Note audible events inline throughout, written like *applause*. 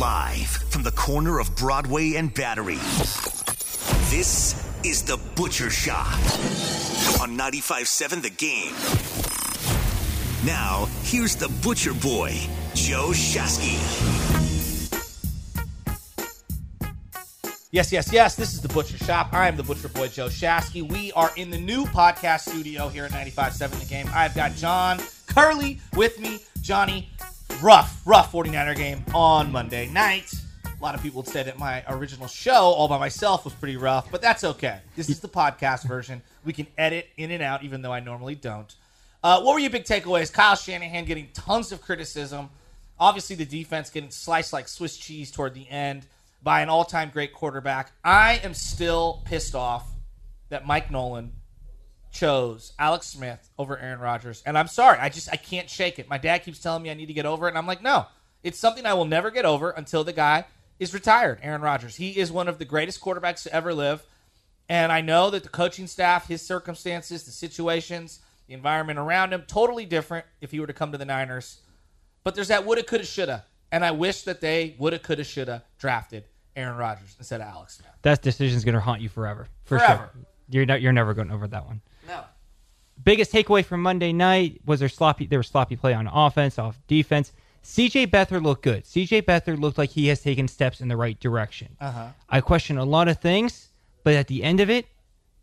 Live from the corner of Broadway and Battery. This is The Butcher Shop on 95.7 The Game. Now, here's the Butcher Boy, Joe Shasky. Yes, yes, yes. This is the Butcher Shop. I am the Butcher Boy Joe Shasky. We are in the new podcast studio here at 95.7 The Game. I've got John Kerley with me. Johnny, rough, rough 49er game on Monday night. A lot of people say that my original show, all by myself, was pretty rough, but that's okay. This is the podcast version. We can edit in and out, even though I normally don't. Uh, what were your big takeaways? Kyle Shanahan getting tons of criticism. Obviously, the defense getting sliced like Swiss cheese toward the end by an all-time great quarterback. I am still pissed off that Mike Nolan chose Alex Smith over Aaron Rodgers, and I'm sorry, I just I can't shake it. My dad keeps telling me I need to get over it, and I'm like, no, it's something I will never get over until the guy is retired. Aaron Rodgers, he is one of the greatest quarterbacks to ever live, and I know that the coaching staff, his circumstances, the situations, the environment around him, totally different if he were to come to the Niners. But there's that woulda, coulda, shoulda, and I wish that they woulda, coulda, shoulda drafted Aaron Rodgers instead of Alex Smith. That decision's going to haunt you forever. For Forever. Sure. You're not, you're never going over that one. Biggest takeaway from Monday night was their sloppy there was sloppy play on offense, off defense. CJ Beathard looked good. CJ Beathard looked like he has taken steps in the right direction. Uh-huh. I question a lot of things, but at the end of it,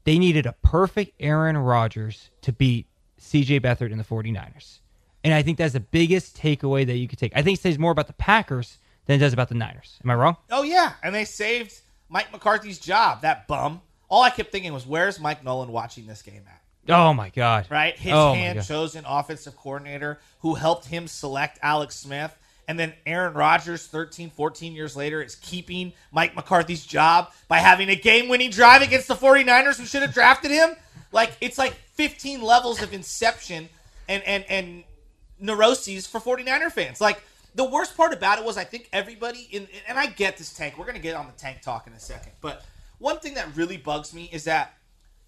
they needed a perfect Aaron Rodgers to beat CJ Beathard in the 49ers. And I think that's the biggest takeaway that you could take. I think it says more about the Packers than it does about the Niners. Am I wrong? Oh yeah, and they saved Mike McCarthy's job. That bum. All I kept thinking was, where's Mike Nolan watching this game at? Oh my god. Right, his Oh, hand God. chosen offensive coordinator who helped him select Alex Smith. And then Aaron Rodgers, 13, 14 years later, is keeping Mike McCarthy's job by having a game winning drive against the 49ers who should have drafted him. Like, it's like 15 levels of inception and, and, and neuroses for 49er fans. Like, the worst part about it was I think everybody in and I get this tank. We're gonna get on the tank talk in a second. But one thing that really bugs me is that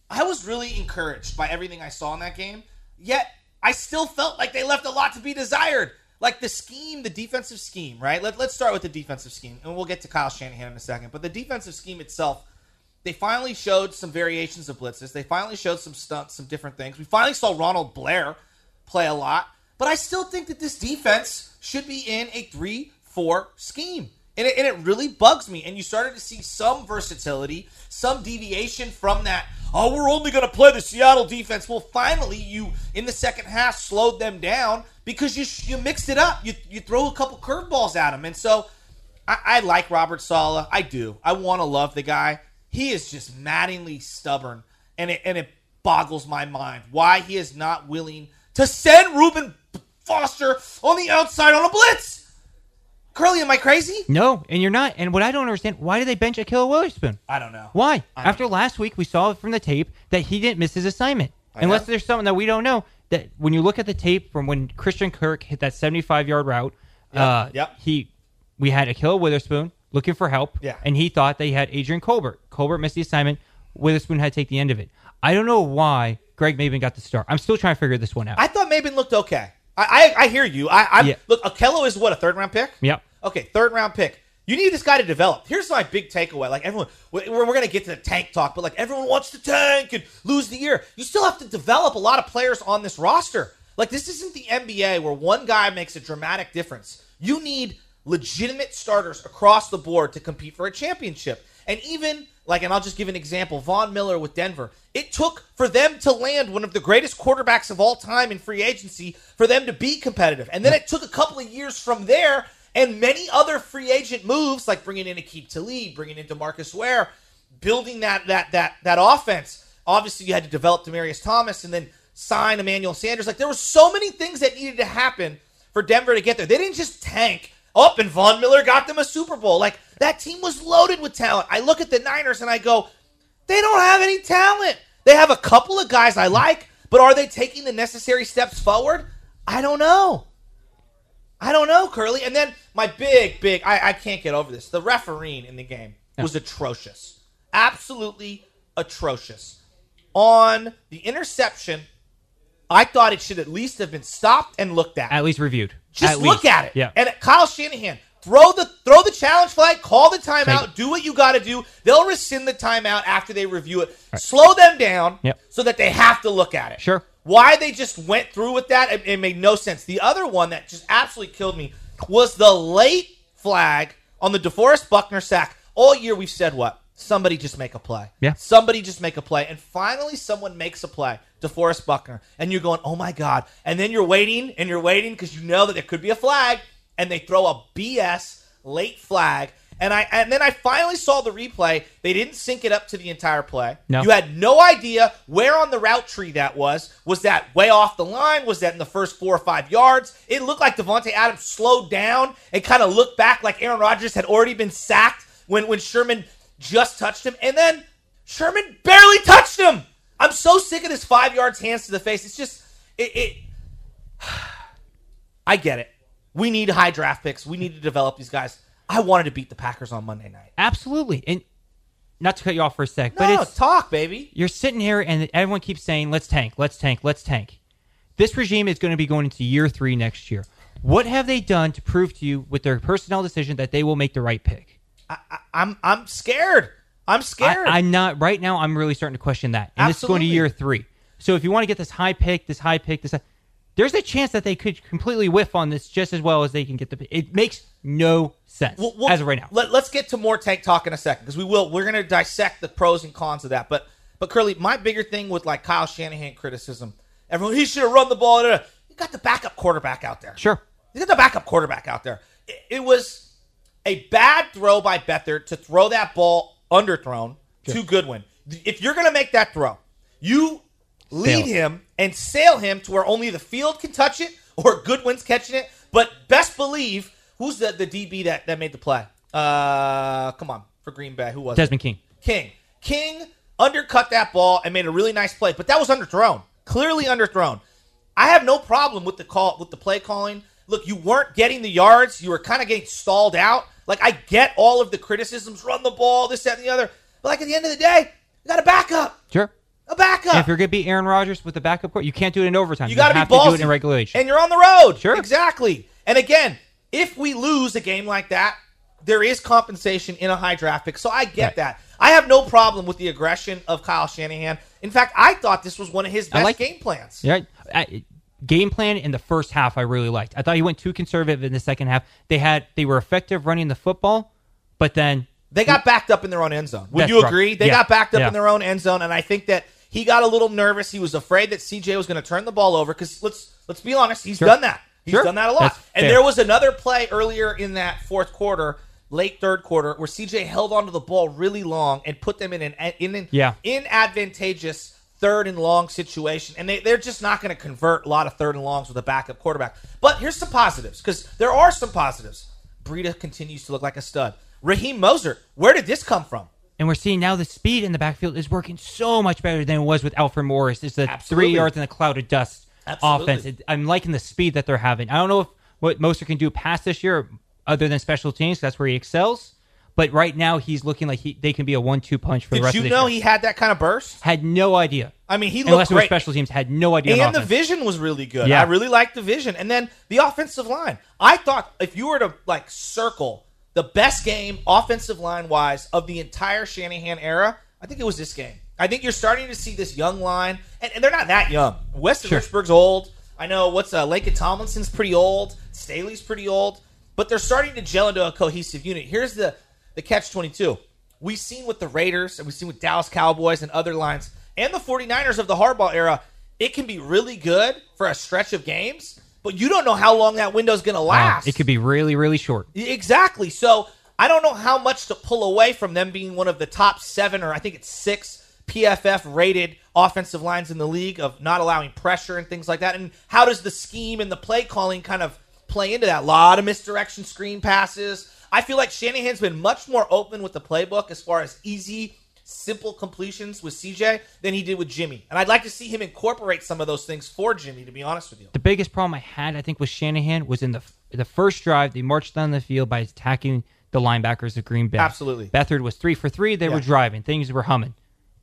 I was really encouraged by everything I saw in that game. Yet I still felt like they left a lot to be desired. Like the scheme, the defensive scheme, right? Let, let's start with the defensive scheme, and we'll get to Kyle Shanahan in a second. But the defensive scheme itself, they finally showed some variations of blitzes. They finally showed some stunts, some different things. We finally saw Ronald Blair play a lot. But I still think that this defense should be in a 3 4 scheme. And it, and it really bugs me. And you started to see some versatility, some deviation from that. Oh, we're only going to play the Seattle defense. Well, finally, you in the second half slowed them down because you you mixed it up. You you throw a couple curveballs at them, and so I, I like Robert Saleh. I do. I want to love the guy. He is just maddeningly stubborn, and it and it boggles my mind why he is not willing to send Reuben Foster on the outside on a blitz. Kerley, am I crazy? No, and you're not. And what I don't understand, why did they bench Ahkello Witherspoon? I don't know. Why? Don't After last week, we saw from the tape that he didn't miss his assignment. Unless know. there's something that we don't know. That when you look at the tape from when Christian Kirk hit that 75 yard route, uh, yep. he we had Ahkello Witherspoon looking for help, Yeah. and he thought they had Adrian Colbert. Colbert missed the assignment. Witherspoon had to take the end of it. I don't know why Greg Mabin got the start. I'm still trying to figure this one out. I thought Mabin looked okay. I I, I hear you. I I'm, Yeah. look. Ahkello is what a third round pick. Yep. Okay, third round pick. You need this guy to develop. Here's my big takeaway. Like everyone, we're, we're going to get to the tank talk, but like everyone wants to tank and lose the year. You still have to develop a lot of players on this roster. Like this isn't the NBA where one guy makes a dramatic difference. You need legitimate starters across the board to compete for a championship. And even like, and I'll just give an example: Von Miller with Denver. It took for them to land one of the greatest quarterbacks of all time in free agency for them to be competitive, and then it took a couple of years from there and many other free agent moves, like bringing in Aqib Talib, bringing in Demarcus Ware, building that that that that offense. Obviously, you had to develop Demaryius Thomas and then sign Emmanuel Sanders. Like there were so many things that needed to happen for Denver to get there. They didn't just tank up, and Von Miller got them a Super Bowl. Like that team was loaded with talent. I look at the Niners and I go, they don't have any talent. They have a couple of guys I like, but are they taking the necessary steps forward? I don't know. I don't know, Kerley. And then my big, big, I, I can't get over this. The refereeing in the game was atrocious. Absolutely atrocious. On the interception, I thought it should at least have been stopped and looked at. At least reviewed. Just At look least. at it. Yeah. And Kyle Shanahan Throw the throw the challenge flag, call the timeout, do what you got to do. They'll rescind the timeout after they review it. Slow them down Yep. so that they have to look at it. Sure. Why they just went through with that, it, it made no sense. The other one that just absolutely killed me was the late flag on the DeForest Buckner sack. All year we've said what? Somebody just make a play. Yeah. Somebody just make a play. And finally someone makes a play. DeForest Buckner. And you're going, oh my God. And then you're waiting and you're waiting because you know that there could be a flag. And they throw a BS late flag. And I and then I finally saw the replay. They didn't sync it up to the entire play. No. You had no idea where on the route tree that was. Was that way off the line? Was that in the first four or five yards? It looked like Davante Adams slowed down and kind of looked back like Aaron Rodgers had already been sacked when, when Sherman just touched him. And then Sherman barely touched him. I'm so sick of this five yards hands to the face. It's just it, it *sighs* I get it. We need high draft picks. We need to develop these guys. I wanted to beat the Packers on Monday night. Absolutely. And not to cut you off for a sec, No, but it's talk, baby. you're sitting here and everyone keeps saying, let's tank, let's tank, let's tank. This regime is going to be going into year three next year. What have they done to prove to you with their personnel decision that they will make the right pick? I, I, I'm I'm scared. I'm scared. I, I'm not right now. I'm really starting to question that, and this is going to Absolutely. year three. So if you want to get this high pick, this high pick, this, high- there's a chance that they could completely whiff on this just as well as they can get the. It makes no sense Well, well, as of right now. Let, us get to more tank talk in a second because we will. We're going to dissect the pros and cons of that. But but Kerley, my bigger thing with like Kyle Shanahan criticism, everyone he should have run the ball. da. You got the backup quarterback out there. Sure. You got the backup quarterback out there. It, it was a bad throw by Beathard to throw that ball underthrown to Goodwin. If you're going to make that throw, you lead him and sail him to where only the field can touch it or Goodwin's catching it. But best believe who's the, the DB that, that made the play? Uh, come on for Green Bay. Who was it? Desmond King. King. King undercut that ball and made a really nice play, but that was underthrown. Clearly underthrown. I have no problem with the call with the play calling. Look, you weren't getting the yards. You were kind of getting stalled out. Like I get all of the criticisms, run the ball, this, that, and the other. But like at the end of the day, you got a backup. Sure. A backup. And if you're going to beat Aaron Rodgers with the backup court, you can't do it in overtime. You got to be ballsy. to do it in regulation. and you're on the road. Sure. exactly. And again, if we lose a game like that, there is compensation in a high draft pick. So I get Right. that. I have no problem with the aggression of Kyle Shanahan. In fact, I thought this was one of his best like- game plans. Yeah, I, game plan in the first half I really liked. I thought he went too conservative in the second half. They had they were effective running the football, but then They got backed up in their own end zone. Would you right. agree? They Yeah. got backed up Yeah. in their own end zone, and I think that he got a little nervous. He was afraid that CJ was going to turn the ball over because let's let's be honest, he's Sure. done that. He's Sure. done that a lot. That's and fair. there was another play earlier in that fourth quarter, late third quarter, where CJ held onto the ball really long and put them in an in an Yeah. inadvantageous third and long situation, and they, they're just not going to convert a lot of third and longs with a backup quarterback. But here's some positives because there are some positives. Breida continues to look like a stud. Raheem Mostert, where did this come from? And we're seeing now the speed in the backfield is working so much better than it was with Alfred Morris. It's the Absolutely. three yards in a cloud of dust Absolutely. offense. It- I'm liking the speed that they're having. I don't know if what Mostert can do past this year, other than special teams. That's where he excels. But right now, he's looking like he they can be a one-two punch for the rest you of the know year. he had that kind of burst? had no idea. I mean, he looked Unless great. special teams, had no idea. And the vision was really good. Yeah. I really liked the vision. And then the offensive line. I thought if you were to like circle the best game offensive line wise of the entire Shanahan era, I think it was this game. I think you're starting to see this young line, and, and they're not that young. Weston Sure. Richburg's old. I know what's uh, Laken Tomlinson's pretty old. Staley's pretty old, but they're starting to gel into a cohesive unit. Here's the the catch 22. We've seen with the Raiders and we've seen with Dallas Cowboys and other lines and the 49ers of the Harbaugh era, it can be really good for a stretch of games, but you don't know how long that window's going to last. it could be really, really short. Exactly. So I don't know how much to pull away from them being one of the top seven or I think it's six PFF rated offensive lines in the league of not allowing pressure and things like that. And how does the scheme and the play calling kind of play into that? A lot of misdirection screen passes. I feel like Shanahan's been much more open with the playbook as far as easy, simple completions with CJ than he did with Jimmy. And I'd like to see him incorporate some of those things for Jimmy, to be honest with you. The biggest problem I had, I think, with Shanahan was in the the first drive. They marched down the field by attacking the linebackers of Green Bay. Absolutely. Beathard was three for three. They Yeah. were driving. Things were humming.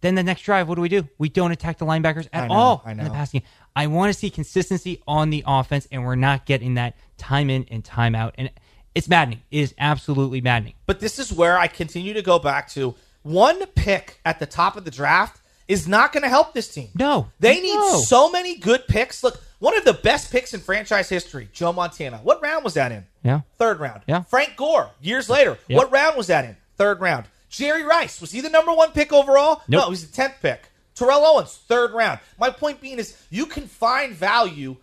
Then the next drive, what do we do? We don't attack the linebackers at I know, all I in the passing game. I want to see consistency on the offense, and we're not getting that time in and time out. And It's maddening. It is absolutely maddening. But this is where I continue to go back to one pick at the top of the draft is not going to help this team. No. They need No. so many good picks. Look, one of the best picks in franchise history, Joe Montana. What round was that in? Yeah. Third round. Yeah. Frank Gore, years later. Yep. What round was that in? Third round. Jerry Rice, was he the number one pick overall? Nope. No, he was the 10th pick. Terrell Owens, third round. My point being is you can find value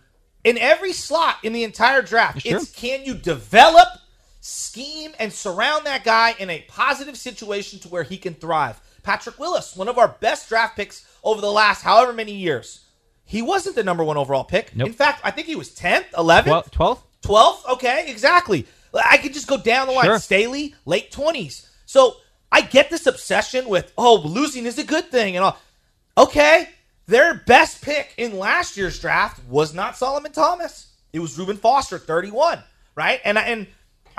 in every slot in the entire draft. True. It's can you develop, scheme, and surround that guy in a positive situation to where he can thrive. Patrick Willis, one of our best draft picks over the last however many years. He wasn't the number one overall pick. Nope. In fact, I think he was 10th, 11th. 12th? 12th? Okay, exactly. I could just go down the line. Sure. Staley, late 20s. So I get this obsession with, oh, losing is a good thing and all. Okay, their best pick in last year's draft was not Solomon Thomas. It was Reuben Foster, 31, right? And I- and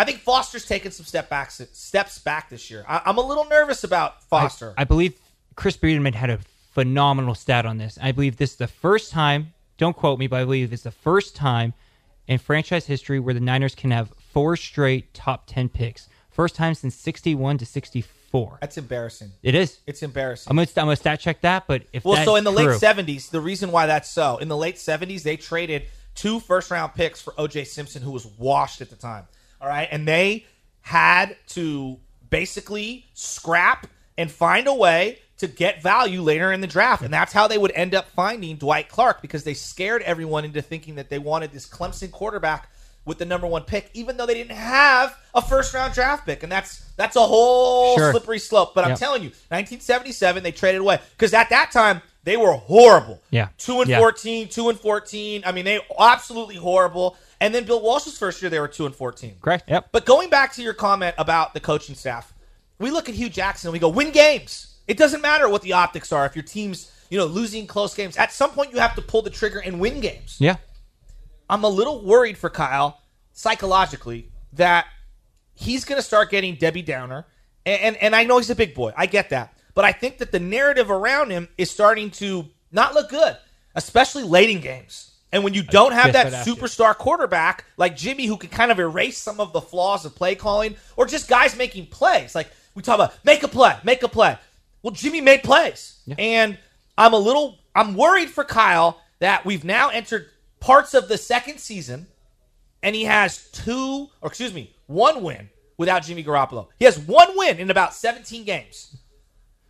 I think Foster's taken some step back, steps back this year. I, I'm a little nervous about Foster. I believe Chris Biderman had a phenomenal stat on this. I believe this is the first time, don't quote me, but I believe it's the first time in franchise history where the Niners can have four straight top 10 picks. First time since 61 to 64. That's embarrassing. It is. It's embarrassing. I'm going to I'm gonna stat check that, but if Well, so in the true, late seventies, the reason why that's so, in the late seventies, they traded two first round picks for OJ Simpson, who was washed at the time. All right. And they had to basically scrap and find a way to get value later in the draft. And that's how they would end up finding Dwight Clark because they scared everyone into thinking that they wanted this Clemson quarterback with the number one pick, even though they didn't have a first round draft pick. And that's that's a whole Sure. slippery slope. But I'm telling you, 1977, they traded away because at that time they were horrible. Yeah. two and Yeah. 14, two and 14. I mean, they absolutely horrible. And then Bill Walsh's first year, they were two and 14. Correct. Yep. But going back to your comment about the coaching staff, we look at Hue Jackson and we go, win games. It doesn't matter what the optics are. If your team's, you know, losing close games, at some point you have to pull the trigger and win games. Yeah. I'm a little worried for Kyle psychologically that he's going to start getting Debbie Downer. And, and and I know he's a big boy. I get that. But I think that the narrative around him is starting to not look good, especially late in games. And when you don't have that superstar quarterback like Jimmy who can kind of erase some of the flaws of play calling or just guys making plays. Like we talk about make a play, make a play. Well, Jimmy made plays. And I'm a little I'm worried for Kyle that we've now entered parts of the second season and he has two, or excuse me, one win without Jimmy Garoppolo. He has one win in about 17 games.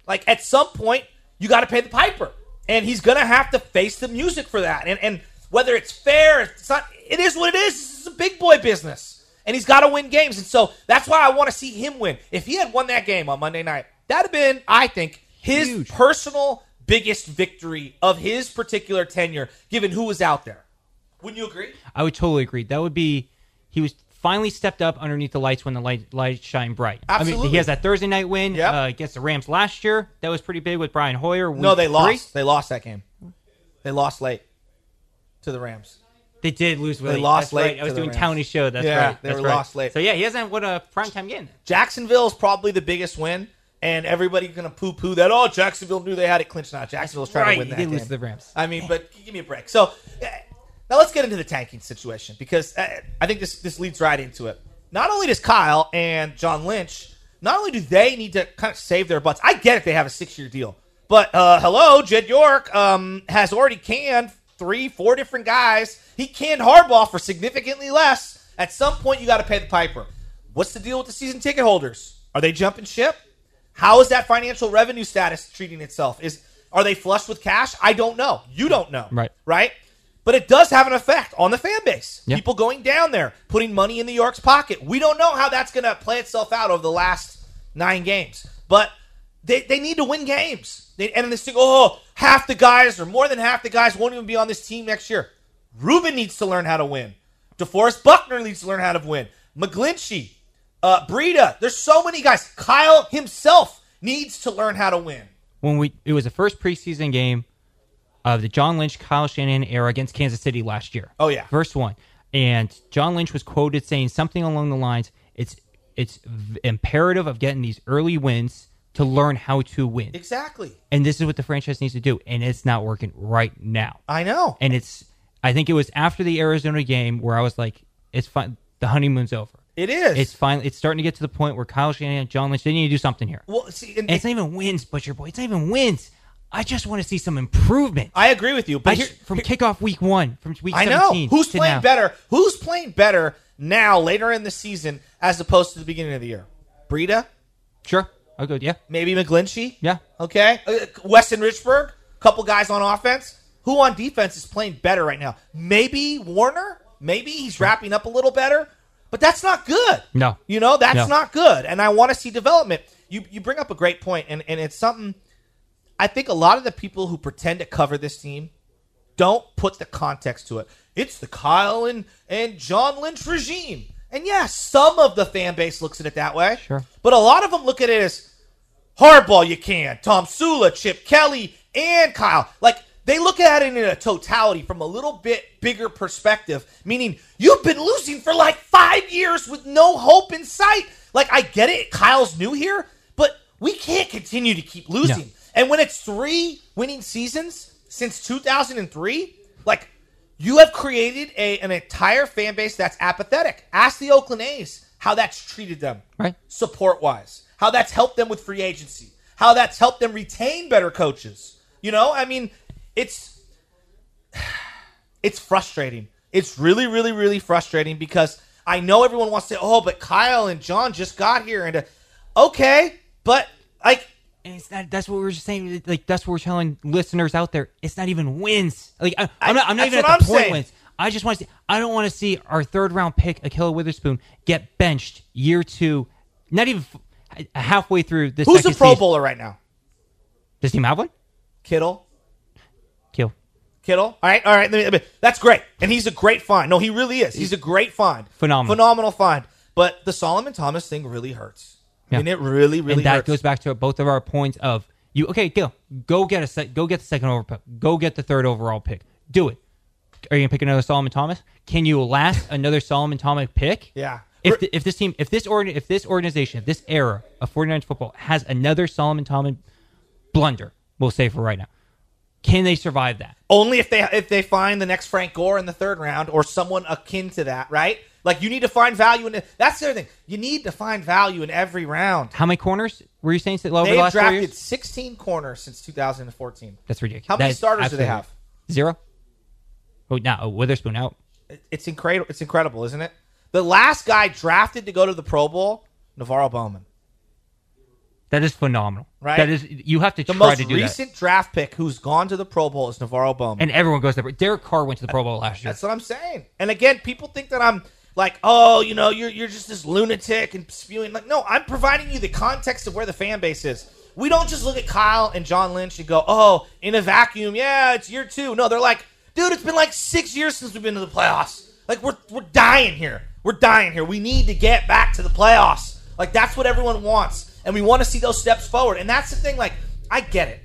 Like at some point, you got to pay the piper, and he's gonna have to face the music for that. And and whether it's fair, it's not. It is what it is. This is a big boy business, and he's got to win games. And so that's why I want to see him win. If he had won that game on Monday night, that'd have been, I think, his Huge. personal biggest victory of his particular tenure, given who was out there. Wouldn't you agree? I would totally agree. That would be he was finally stepped up underneath the lights when the light lights shine bright. I mean, Absolutely. he has that Thursday night win Yep. uh, against the Rams last year. That was pretty big with Brian Hoyer. No, they three. lost. They lost that game. They lost late to the Rams. They did lose. They lost That's late right. I was doing Rams. Tony's show. That's Yeah, right. they That's were right. lost late. So yeah, he hasn't won a primetime game. Jacksonville is probably the biggest win, and everybody's gonna poo-poo that. Oh, Jacksonville knew they had it clinched. Now Jacksonville's trying Right, to win that did game. lose to the Rams. I mean, but give me a break. So eh, now let's get into the tanking situation because uh, I think this this leads right into it. Not only does Kyle and John Lynch, not only do they need to kind of save their butts. I get it; they have a six-year deal, but uh, hello, Jed York um, has already canned three, four different guys. He canned Harbaugh for significantly less. At some point, you got to pay the piper. What's the deal with the season ticket holders? Are they jumping ship? How is that financial revenue status treating itself? Is are they flush with cash? I don't know. You don't know. Right. Right? But it does have an effect on the fan base. Yeah. People going down there, putting money in New York's pocket. We don't know how that's going to play itself out over the last nine games. But they, they need to win games. They, and this thing, oh, half the guys or more than half the guys won't even be on this team next year. Ruben needs to learn how to win. DeForest Buckner needs to learn how to win. McGlinchey, uh, Breida. There's so many guys. Kyle himself needs to learn how to win. When we it was the first preseason game of the John Lynch Kyle Shanahan era against Kansas City last year. Oh, yeah. first one. And John Lynch was quoted saying something along the lines, "It's it's v- imperative of getting these early wins to learn how to win." Exactly. And this is what the franchise needs to do, and it's not working right now. I know. And it's I think it was after the Arizona game where I was like, "It's fine. The honeymoon's over." It is. It's finally it's starting to get to the point where Kyle Shanahan, John Lynch, they need to do something here. well, see, and, And it's not even wins, Butcher Boy. It's not even wins. I just want to see some improvement. I agree with you. But here, from kickoff week one, from week I know 17. who's playing now. better. Who's playing better now, later in the season, as opposed to the beginning of the year? Breida, Sure, I'll go. Yeah, maybe McGlinchey. yeah. Okay, uh, Weston Richburg, couple guys on offense. Who on defense is playing better right now? Maybe Warner. Maybe he's wrapping up a little better, but that's not good. No. you know that's No. not good. And I want to see development. You you bring up a great point, and and it's something. I think a lot of the people who pretend to cover this team don't put the context to it. It's the Kyle and, and John Lynch regime. And yeah, some of the fan base looks at it that way. Sure. But a lot of them look at it as hardball you can. Tomsula, Chip Kelly, and Kyle. Like they look at it in a totality from a little bit bigger perspective, meaning you've been losing for like five years with no hope in sight. Like I get it, Kyle's new here, but we can't continue to keep losing. No. And when it's three winning seasons since 2003, like you have created a, an entire fan base that's apathetic. Ask the Oakland A's how that's treated them Right. support wise, how that's helped them with free agency, how that's helped them retain better coaches. You know, I mean, it's *sighs* it's frustrating. It's really, really, really frustrating because I know everyone wants to say, "Oh, but Kyle and John just got here," and uh, okay, but like And it's not. That's what we were just saying. Like that's what we're telling listeners out there. It's not even wins. Like I, I'm not. I'm not even at the I'm point saying. wins. I just want to see. I don't want to see our third round pick, Ahkello Witherspoon, get benched year two. Not even halfway through this. who's the Pro season. Bowler right now? Does team have one? Kittle. Kill. Kittle. All right, all right. let me- let me- That's great, and he's a great find. No, he really is. He's a great find. Phenomenal. phenomenal find. But the Solomon Thomas thing really hurts, Yeah. and it really, really and that hurts. goes back to both of our points of you. Okay, go go get a sec, go get the second overall pick. Go get the third overall pick. Do it. Are you gonna pick another Solomon Thomas? Can you last another Solomon Thomas pick? Yeah. If, the, if this team, if this organ, if this organization, if this era of 49ers football has another Solomon Thomas blunder, we'll say for right now, can they survive that? Only if they if they find the next Frank Gore in the third round or someone akin to that, right? Like you need to find value in it. That's the other thing. You need to find value in every round. How many corners were you saying over the They've last drafted years? 16 corners since 2014. That's ridiculous. How many That is starters do they have? Zero. Oh, now oh, Witherspoon out. It's incredible. It's incredible, isn't it? The last guy drafted to go to the Pro Bowl, NaVorro Bowman. That is phenomenal. Right? That is you have to The try to do that. The most recent draft pick who's gone to the Pro Bowl is NaVorro Bowman. And everyone goes there. Derek Carr went to the Pro Bowl last year. That's what I'm saying. And again, people think that I'm like, oh, you know, you're you're just this lunatic and spewing. Like, no, I'm providing you the context of where the fan base is. We don't just look at Kyle and John Lynch and go, oh, in a vacuum, yeah, it's year two. No, they're like, dude, it's been like six years since we've been to the playoffs. Like, we're we're dying here. We're dying here. We need to get back to the playoffs. Like, that's what everyone wants, and we want to see those steps forward. And that's the thing. Like, I get it.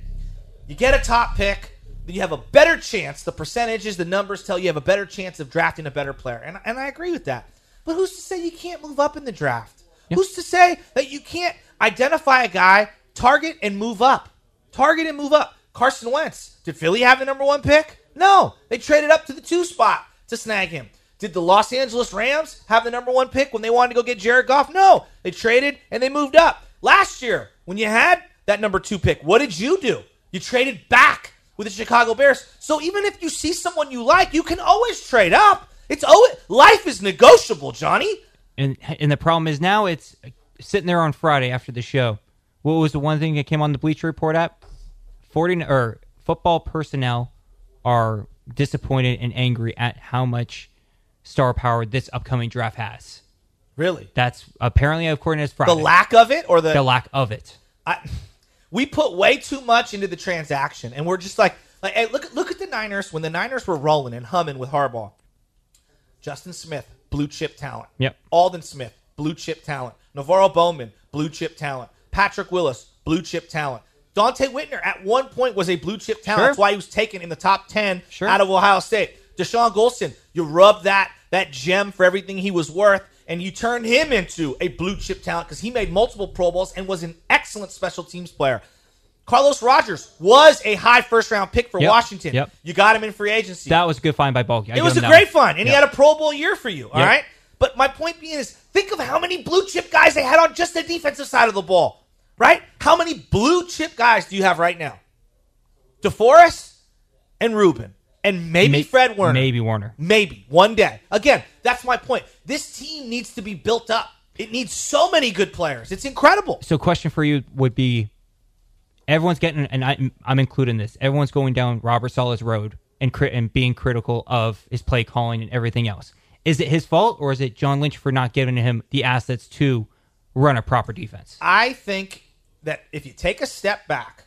You get a top pick, then you have a better chance. The percentages, the numbers tell you have a better chance of drafting a better player. And, and I agree with that. But who's to say you can't move up in the draft? Who's to say that you can't identify a guy, target, and move up? Target and move up. Carson Wentz. Did Philly have the number one pick? No. They traded up to the two spot to snag him. Did the Los Angeles Rams have the number one pick when they wanted to go get Jared Goff? No. They traded and they moved up. Last year, when you had that number two pick, what did you do? You traded back with the Chicago Bears. So even if you see someone you like, you can always trade up. It's always life is negotiable, Johnny. And and the problem is now it's sitting there on Friday after the show. What was the one thing that came on the Bleacher Report app? Forty or football personnel are disappointed and angry at how much star power this upcoming draft has. Really? That's apparently according to Friday. The lack of it or the, the lack of it. I, we put way too much into the transaction, and we're just like, like, hey, look, look at the Niners when the Niners were rolling and humming with Harbaugh. Justin Smith, blue chip talent. Yep. Aldon Smith, blue chip talent. NaVorro Bowman, blue chip talent. Patrick Willis, blue chip talent. Donte Whitner at one point was a blue chip talent. Sure. That's why he was taken in the top ten Sure. out of Ohio State. Dashon Goldson, you rub that that gem for everything he was worth, and you turned him into a blue chip talent because he made multiple Pro Bowls and was an excellent special teams player. Carlos Rogers was a high first round pick for Yep. Washington. Yep. You got him in free agency. That was a good find by Baalke. I it was a great one. fun, and he had a Pro Bowl year for you. All Yep. right, But my point being is, think of how many blue chip guys they had on just the defensive side of the ball, right? How many blue chip guys do you have right now? DeForest and Ruben, and maybe May- Fred Warner. Maybe Warner. Maybe one day. Again, that's my point. This team needs to be built up. It needs so many good players. It's incredible. So, question for you would be: Everyone's getting, and I, I'm including this. Everyone's going down Robert Saleh's road and crit and being critical of his play calling and everything else. Is it his fault, or is it John Lynch for not giving him the assets to run a proper defense? I think that if you take a step back,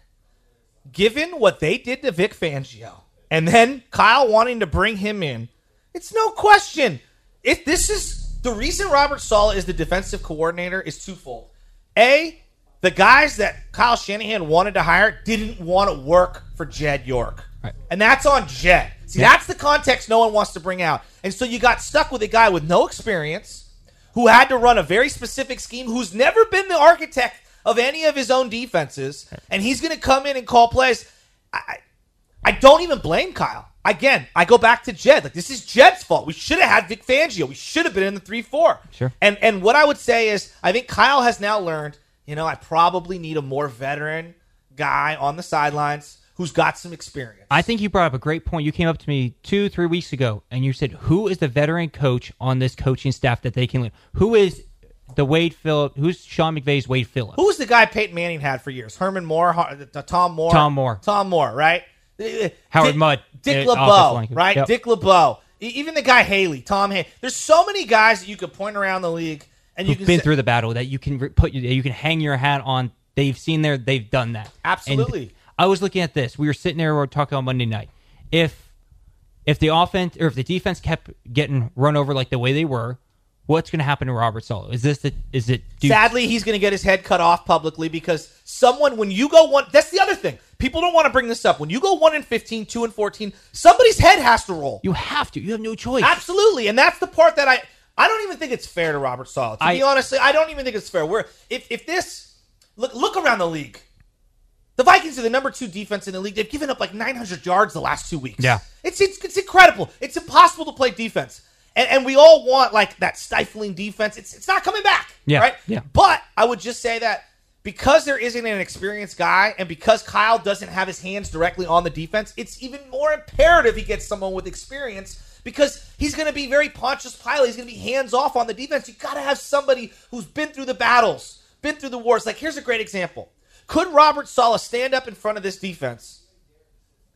given what they did to Vic Fangio, and then Kyle wanting to bring him in, it's no question. If this is the reason Robert Saleh is the defensive coordinator is twofold. A, the guys that Kyle Shanahan wanted to hire didn't want to work for Jed York. Right. And that's on Jed. See, that's the context no one wants to bring out. And so you got stuck with a guy with no experience who had to run a very specific scheme, who's never been the architect of any of his own defenses, and he's going to come in and call plays. I, I don't even blame Kyle. Again, I go back to Jed. Like this is Jed's fault. We should have had Vic Fangio. We should have been in the three four. Sure. And and what I would say is, I think Kyle has now learned. You know, I probably need a more veteran guy on the sidelines who's got some experience. I think you brought up a great point. You came up to me two, three weeks ago, and you said, "Who is the veteran coach on this coaching staff that they can? lead? Who is the Wade Phillips? Who's Sean McVay's Wade Phillips? Who's the guy Peyton Manning had for years? Herman Moore, uh, Tom Moore, Tom Moore. Tom Moore, right? Howard Dick, Mudd, Dick uh, LeBeau, right? Yep. Dick LeBeau, even the guy Haley, Tom Haley. There's so many guys that you could point around the league, and you Who've can been say, through the battle that you can put you can hang your hat on. They've seen there. They've done that. Absolutely. And I was looking at this. We were sitting there. We were talking on Monday night. If if the offense or if the defense kept getting run over like the way they were, what's going to happen to Robert Saleh? Is this the, is it? Do, Sadly, he's going to get his head cut off publicly because someone, when you go one, that's the other thing. People don't want to bring this up. When you go one and 15, 2 and 14, somebody's head has to roll. you have to. You have no choice. Absolutely, and that's the part that I I don't even think it's fair to Robert Saleh. To be I- honest, I don't even think it's fair. Where if if this look look around the league, the Vikings are the number two defense in the league. They've given up like 900 yards the last two weeks. Yeah. it's it's, it's incredible. It's impossible to play defense, and and we all want like that stifling defense. It's it's not coming back. Yeah, right. yeah. But I would just say that because there isn't an experienced guy and because Kyle doesn't have his hands directly on the defense, it's even more imperative he gets someone with experience because he's going to be very Pontius Pilate. He's going to be hands off on the defense. You got to have somebody who's been through the battles, been through the wars. Like, here's a great example. Could Robert Saleh stand up in front of this defense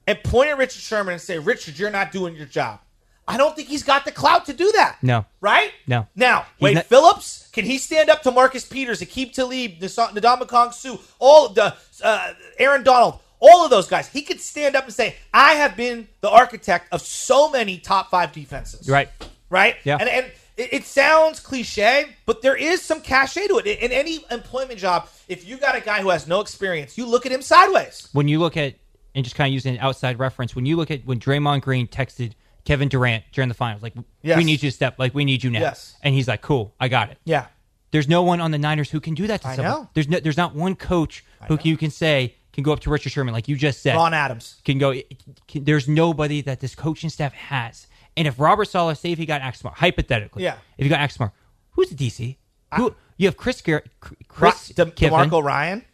and point at Richard Sherman and say, Richard, you're not doing your job? I don't think he's got the clout to do that. No. Right? No. Now, Wade not- Phillips, can he stand up to Marcus Peters, Aqib Talib, Ndamukong Suh, all the uh, Aaron Donald, all of those guys? He could stand up and say, "I have been the architect of so many top five defenses." Right. Right. Yeah. And and it, it sounds cliche, but there is some cachet to it. In any employment job, if you got a guy who has no experience, you look at him sideways. when you look at and just kind of using an outside reference, when you look at when Draymond Green texted Kevin Durant during the finals, like Yes. we need you to step, like we need you now, Yes. and he's like, "Cool, I got it." Yeah. There's no one on the Niners who can do that to I someone. know. There's no, there's not one coach who you can say can go up to Richard Sherman, like you just said, Ron Adams. can go. Can, there's nobody that this coaching staff has. And if Robert Saleh, say if he got Axmar, hypothetically, Yeah. if you got Axmar, who's the DC? Who you have Chris Gar- Chris De- Kiffin. DeMeco Ryan.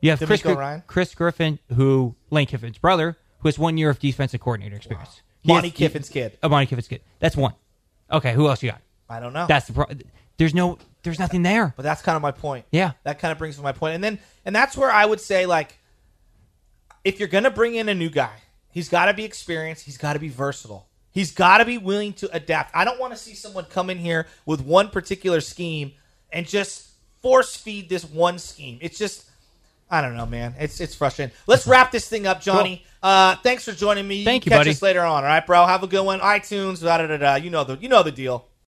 You have Chris, Ryan? Chris Kiffin, who Lane Kiffin's brother, who has one year of defensive coordinator experience. He Monty has- Kiffin's kid. Oh, Monty Kiffin's kid. That's one. Okay, who else you got? I don't know. That's the pro- There's no. There's nothing there. But that's kind of my point. Yeah. That kind of brings to my point. And then and that's where I would say like if you're going to bring in a new guy, he's got to be experienced, he's got to be versatile. He's got to be willing to adapt. I don't want to see someone come in here with one particular scheme and just force feed this one scheme. It's just I don't know, man. It's it's frustrating. Let's wrap this thing up, Johnny. Uh, thanks for joining me. Thank you, Catch buddy. us later on. All right, bro. Have a good one. iTunes. Da da da da. You know the you know the deal.